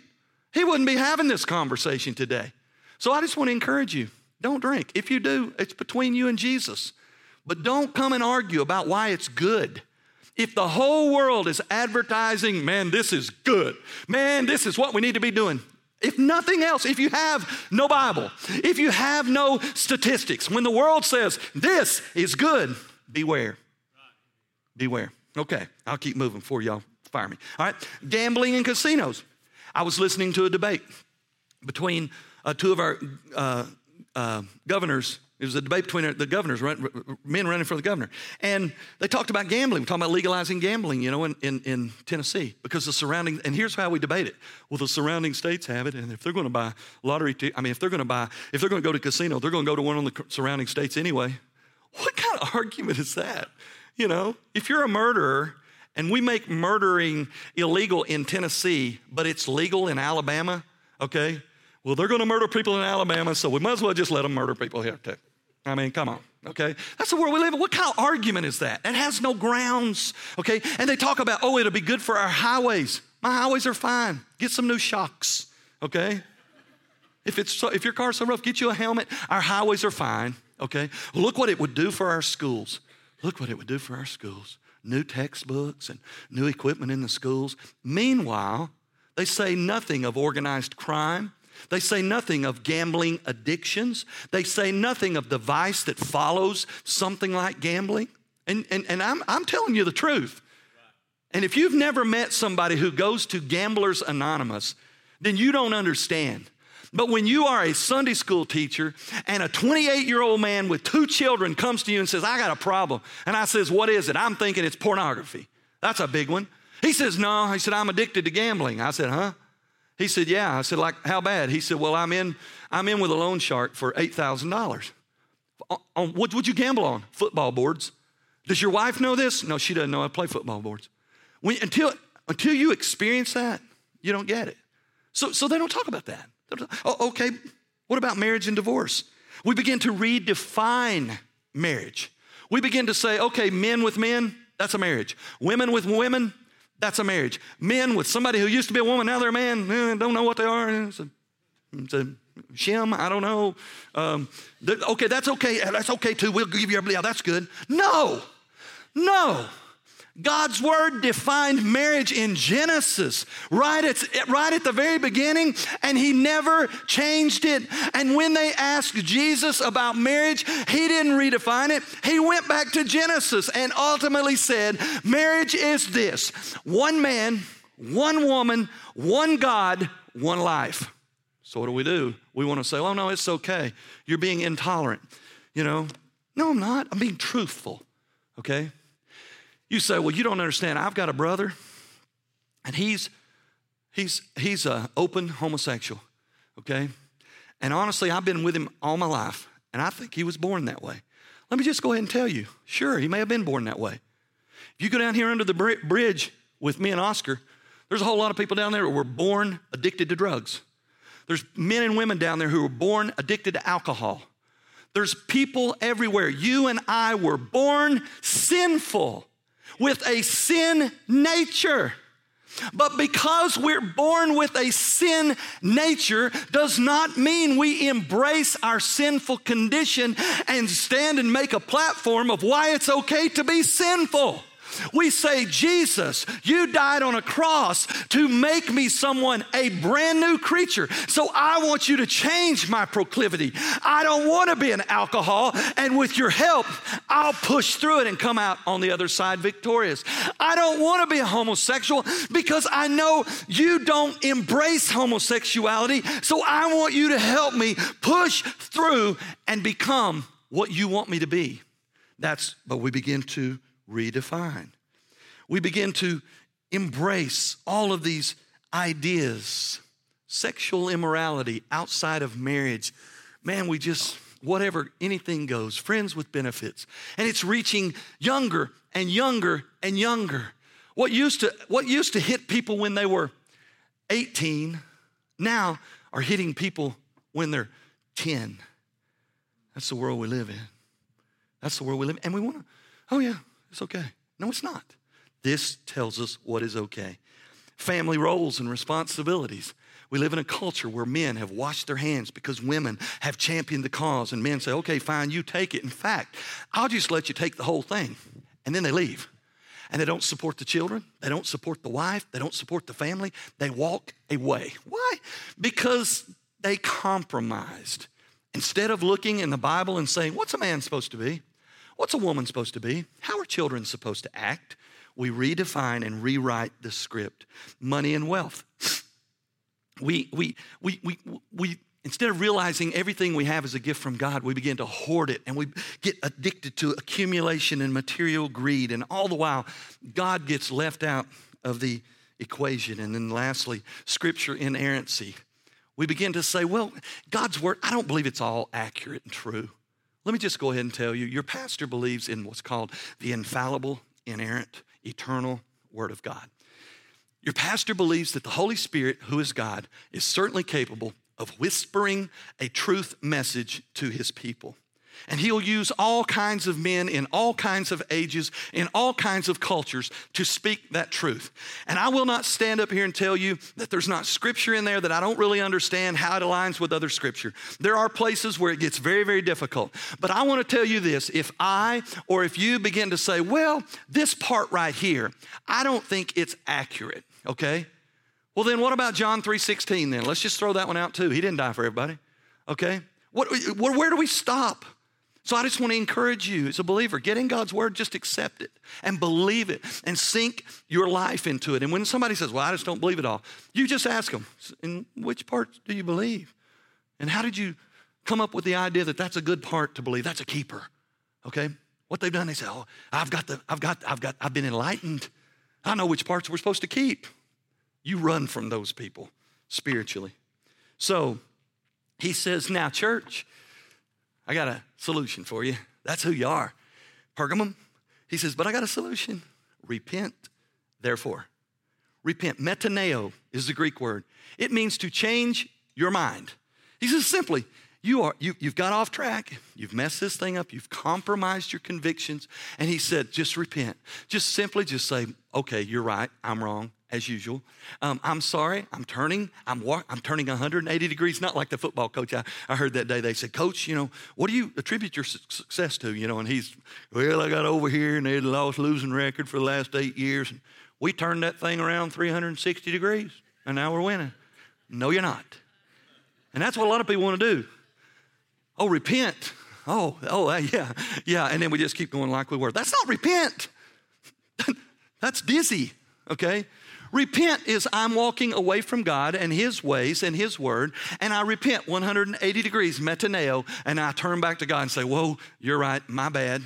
he wouldn't be having this conversation today. So I just want to encourage you don't drink. If you do, it's between you and Jesus. But don't come and argue about why it's good. If the whole world is advertising, man, this is good, man, this is what we need to be doing, if nothing else, if you have no Bible, if you have no statistics, when the world says this is good, beware. Beware. Okay, I'll keep moving for y'all fire me. All right, gambling and casinos. I was listening to a debate between uh, two of our uh, uh, governors it was a debate between the governors, men running for the governor. And they talked about gambling, We're talking about legalizing gambling, you know, in, in, in, Tennessee because the surrounding, and here's how we debate it. Well, the surrounding states have it, and if they're going to buy lottery, t- I mean, if they're going to buy, if they're going to go to casino, they're going to go to one of the surrounding states anyway. What kind of argument is that? You know, if you're a murderer and we make murdering illegal in Tennessee, but it's legal in Alabama, okay? Well, they're going to murder people in Alabama, so we might as well just let them murder people here too. I mean, come on, okay? That's the world we live in. What kind of argument is that? It has no grounds, okay? And they talk about, oh, it'll be good for our highways. My highways are fine. Get some new shocks, okay? If, it's so, if your car's so rough, get you a helmet. Our highways are fine, okay? Look what it would do for our schools. Look what it would do for our schools. New textbooks and new equipment in the schools. Meanwhile, they say nothing of organized crime. They say nothing of gambling addictions. They say nothing of the vice that follows something like gambling. And, and, and I'm, I'm telling you the truth. And if you've never met somebody who goes to Gamblers Anonymous, then you don't understand. But when you are a Sunday school teacher and a 28 year old man with two children comes to you and says, I got a problem. And I says, What is it? I'm thinking it's pornography. That's a big one. He says, No. He said, I'm addicted to gambling. I said, Huh? He said, Yeah. I said, Like, how bad? He said, Well, I'm in, I'm in with a loan shark for $8,000. On, what would you gamble on? Football boards. Does your wife know this? No, she doesn't know I play football boards. When, until, until you experience that, you don't get it. So, so they don't talk about that. Oh, okay, what about marriage and divorce? We begin to redefine marriage. We begin to say, okay, men with men, that's a marriage. Women with women, that's a marriage. Men with somebody who used to be a woman, now they're a man, eh, don't know what they are. It's a, it's a shim, I don't know. Um, okay, that's okay. That's okay too. We'll give you a yeah, that's good. No, no. God's word defined marriage in Genesis, right at, right at the very beginning, and he never changed it. And when they asked Jesus about marriage, he didn't redefine it. He went back to Genesis and ultimately said, Marriage is this one man, one woman, one God, one life. So what do we do? We want to say, oh, no, it's okay. You're being intolerant. You know, no, I'm not. I'm being truthful, okay? You say, well, you don't understand. I've got a brother, and he's he's he's a open homosexual, okay? And honestly, I've been with him all my life, and I think he was born that way. Let me just go ahead and tell you, sure, he may have been born that way. If you go down here under the bridge with me and Oscar, there's a whole lot of people down there who were born addicted to drugs. There's men and women down there who were born addicted to alcohol. There's people everywhere. You and I were born sinful with a sin nature. But because we're born with a sin nature does not mean we embrace our sinful condition and stand and make a platform of why it's okay to be sinful. We say, Jesus, you died on a cross to make me someone, a brand new creature. So I want you to change my proclivity. I don't want to be an alcohol, and with your help, I'll push through it and come out on the other side victorious. I don't want to be a homosexual because I know you don't embrace homosexuality. So I want you to help me push through and become what you want me to be. That's, but we begin to redefine. We begin to embrace all of these ideas sexual immorality outside of marriage. Man, we just, whatever, anything goes, friends with benefits. And it's reaching younger and younger and younger. What used to, what used to hit people when they were 18 now are hitting people when they're 10. That's the world we live in. That's the world we live in. And we want to, oh yeah, it's okay. No, it's not. This tells us what is okay. Family roles and responsibilities. We live in a culture where men have washed their hands because women have championed the cause, and men say, okay, fine, you take it. In fact, I'll just let you take the whole thing. And then they leave. And they don't support the children, they don't support the wife, they don't support the family. They walk away. Why? Because they compromised. Instead of looking in the Bible and saying, what's a man supposed to be? What's a woman supposed to be? How are children supposed to act? We redefine and rewrite the script. Money and wealth. We, we, we, we, we, instead of realizing everything we have is a gift from God, we begin to hoard it and we get addicted to accumulation and material greed. And all the while, God gets left out of the equation. And then lastly, scripture inerrancy. We begin to say, well, God's word, I don't believe it's all accurate and true. Let me just go ahead and tell you your pastor believes in what's called the infallible, inerrant, eternal Word of God. Your pastor believes that the Holy Spirit, who is God, is certainly capable of whispering a truth message to his people. And he'll use all kinds of men in all kinds of ages, in all kinds of cultures to speak that truth. And I will not stand up here and tell you that there's not scripture in there that I don't really understand how it aligns with other scripture. There are places where it gets very, very difficult. But I want to tell you this if I or if you begin to say, well, this part right here, I don't think it's accurate, okay? Well, then what about John 3:16 then? Let's just throw that one out too. He didn't die for everybody. Okay? What, where do we stop? So I just want to encourage you as a believer, get in God's word, just accept it and believe it and sink your life into it. And when somebody says, Well, I just don't believe it all, you just ask them, In which part do you believe? And how did you come up with the idea that that's a good part to believe? That's a keeper. Okay? What they've done, they say, Oh, I've got the, I've got, I've got, I've been enlightened. I know which parts we're supposed to keep. You run from those people spiritually. So he says, Now, church, I got a solution for you. That's who you are. Pergamum, he says, but I got a solution. Repent, therefore. Repent. Metaneo is the Greek word. It means to change your mind. He says simply, you are you, you've got off track you've messed this thing up you've compromised your convictions and he said just repent just simply just say okay you're right i'm wrong as usual. Um, I'm sorry. I'm turning. I'm walk, I'm turning 180 degrees. Not like the football coach I, I heard that day. They said, Coach, you know, what do you attribute your su- success to? You know, and he's, well, I got over here and they had a lost losing record for the last eight years. And we turned that thing around 360 degrees, and now we're winning. No, you're not. And that's what a lot of people want to do. Oh, repent. Oh, oh, yeah, yeah. And then we just keep going like we were. That's not repent. *laughs* that's dizzy. Okay. Repent is I'm walking away from God and His ways and His word, and I repent 180 degrees, metaneo, and I turn back to God and say, Whoa, you're right, my bad.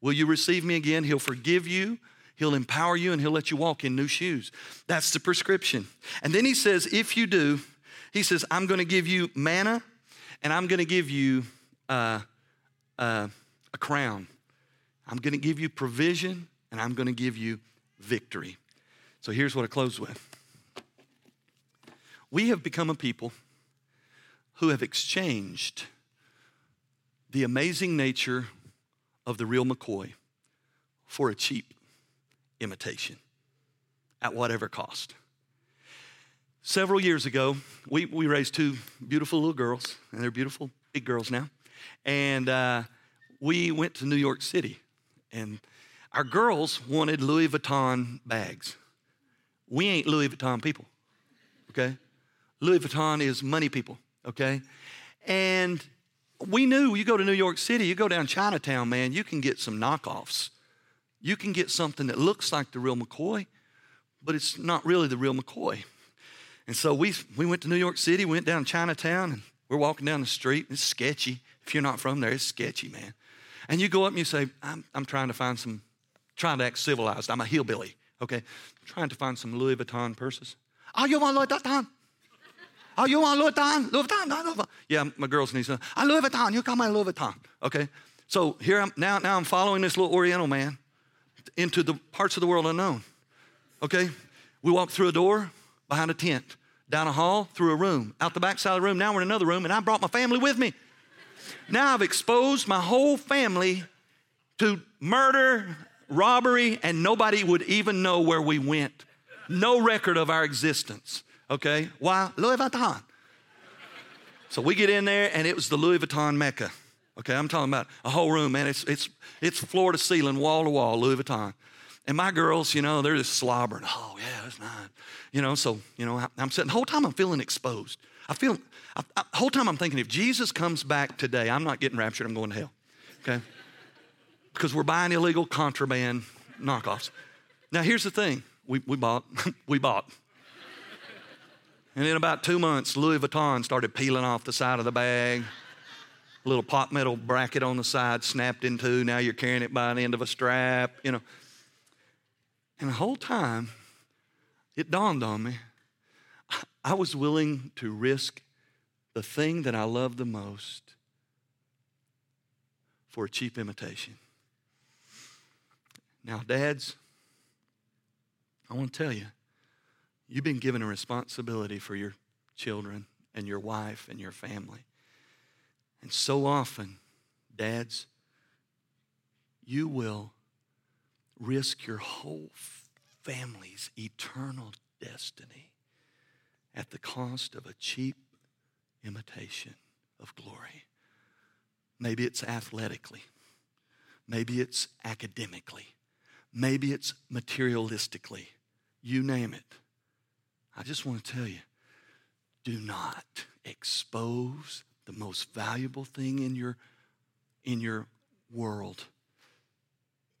Will you receive me again? He'll forgive you. He'll empower you and he'll let you walk in new shoes. That's the prescription. And then he says, if you do, he says, I'm going to give you manna and I'm going to give you uh, uh, a crown. I'm going to give you provision and I'm going to give you victory. So here's what I close with we have become a people who have exchanged the amazing nature of the real McCoy for a cheap imitation at whatever cost. several years ago, we, we raised two beautiful little girls, and they're beautiful big girls now. And uh, we went to New York City, and our girls wanted Louis Vuitton bags. We ain't Louis Vuitton people, okay? Louis Vuitton is money people, okay? And we knew you go to New York City, you go down Chinatown, man, you can get some knockoffs. You can get something that looks like the real McCoy, but it's not really the real McCoy. And so we, we went to New York City, went down Chinatown, and we're walking down the street. And It's sketchy. If you're not from there, it's sketchy, man. And you go up and you say, I'm, I'm trying to find some, trying to act civilized. I'm a hillbilly, okay? I'm trying to find some Louis Vuitton purses. Oh, you want Louis Vuitton? Oh, you want Louis Vuitton? Louis Vuitton? Louis Vuitton. Yeah, my girls need some. Oh, uh, Louis Vuitton. You got my Louis Vuitton. Okay. So here I'm now. Now I'm following this little Oriental man into the parts of the world unknown. Okay. We walk through a door behind a tent, down a hall, through a room, out the back side of the room. Now we're in another room, and I brought my family with me. Now I've exposed my whole family to murder, robbery, and nobody would even know where we went. No record of our existence. Okay? Why? Louis Vuitton. So we get in there, and it was the Louis Vuitton Mecca. Okay, I'm talking about a whole room, man. It's, it's, it's floor to ceiling, wall to wall, Louis Vuitton. And my girls, you know, they're just slobbering. Oh, yeah, that's nice. You know, so, you know, I'm sitting, the whole time I'm feeling exposed. I feel, I, I, whole time I'm thinking, if Jesus comes back today, I'm not getting raptured, I'm going to hell. Okay? Because we're buying illegal contraband knockoffs. Now, here's the thing we, we bought, *laughs* we bought. And in about two months, Louis Vuitton started peeling off the side of the bag. A little pot metal bracket on the side snapped in two. Now you're carrying it by the end of a strap, you know. And the whole time, it dawned on me I was willing to risk the thing that I love the most for a cheap imitation. Now, dads, I want to tell you, you've been given a responsibility for your children and your wife and your family. And so often, dads, you will risk your whole family's eternal destiny at the cost of a cheap imitation of glory. Maybe it's athletically, maybe it's academically, maybe it's materialistically. You name it. I just want to tell you do not expose the most valuable thing in your, in your world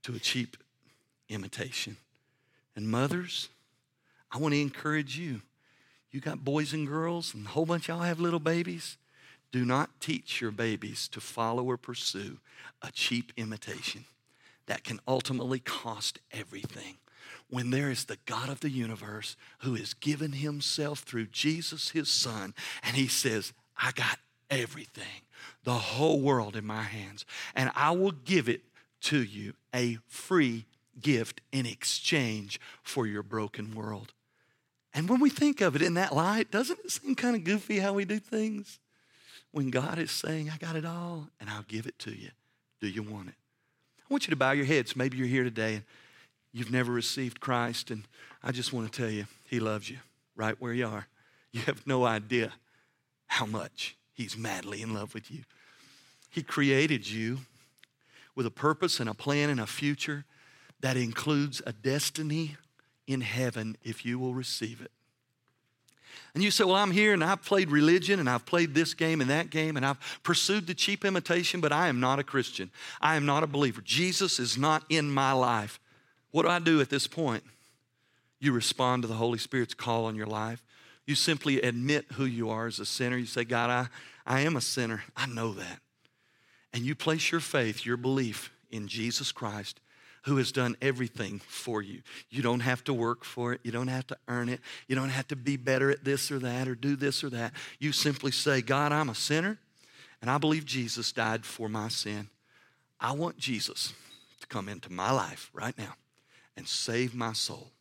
to a cheap imitation. And mothers, I want to encourage you. You got boys and girls, and a whole bunch of y'all have little babies. Do not teach your babies to follow or pursue a cheap imitation that can ultimately cost everything. When there is the God of the universe who has given himself through Jesus, his son, and he says, I got everything, the whole world in my hands, and I will give it to you a free gift in exchange for your broken world. And when we think of it in that light, doesn't it seem kind of goofy how we do things? When God is saying, I got it all and I'll give it to you. Do you want it? I want you to bow your heads. Maybe you're here today and you've never received Christ, and I just want to tell you, He loves you right where you are. You have no idea how much He's madly in love with you. He created you with a purpose and a plan and a future that includes a destiny in heaven if you will receive it. And you say, Well, I'm here and I've played religion and I've played this game and that game and I've pursued the cheap imitation, but I am not a Christian. I am not a believer. Jesus is not in my life. What do I do at this point? You respond to the Holy Spirit's call on your life. You simply admit who you are as a sinner. You say, God, I, I am a sinner. I know that. And you place your faith, your belief in Jesus Christ who has done everything for you. You don't have to work for it. You don't have to earn it. You don't have to be better at this or that or do this or that. You simply say, God, I'm a sinner and I believe Jesus died for my sin. I want Jesus to come into my life right now and save my soul.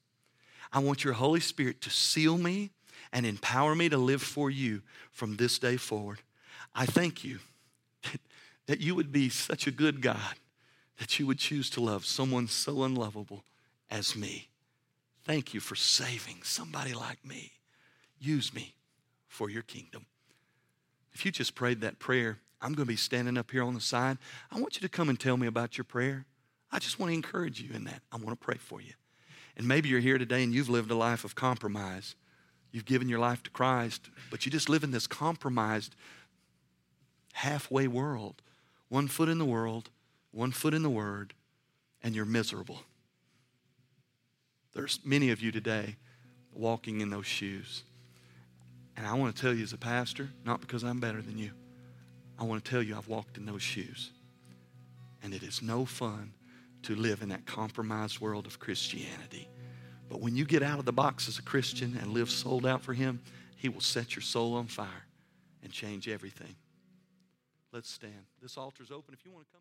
I want your Holy Spirit to seal me and empower me to live for you from this day forward. I thank you *laughs* that, you would be such a good God that you would choose to love someone so unlovable as me. Thank you for saving somebody like me. use me for your kingdom. If you just prayed that prayer, I'm going to be standing up here on the side. I want you to come and tell me about your prayer. I just want to encourage you in that. I want to pray for you. And maybe you're here today and you've lived a life of compromise. You've given your life to Christ, but you just live in this compromised, halfway world. One foot in the world, one foot in the Word, and you're miserable. There's many of you today walking in those shoes. And I want to tell you as a pastor, not because I'm better than you, I want to tell you I've walked in those shoes. And it is no fun to live in that compromised world of Christianity. But when you get out of the box as a Christian and live sold out for Him, He will set your soul on fire and change everything. Let's stand. This altar's open if you want to come.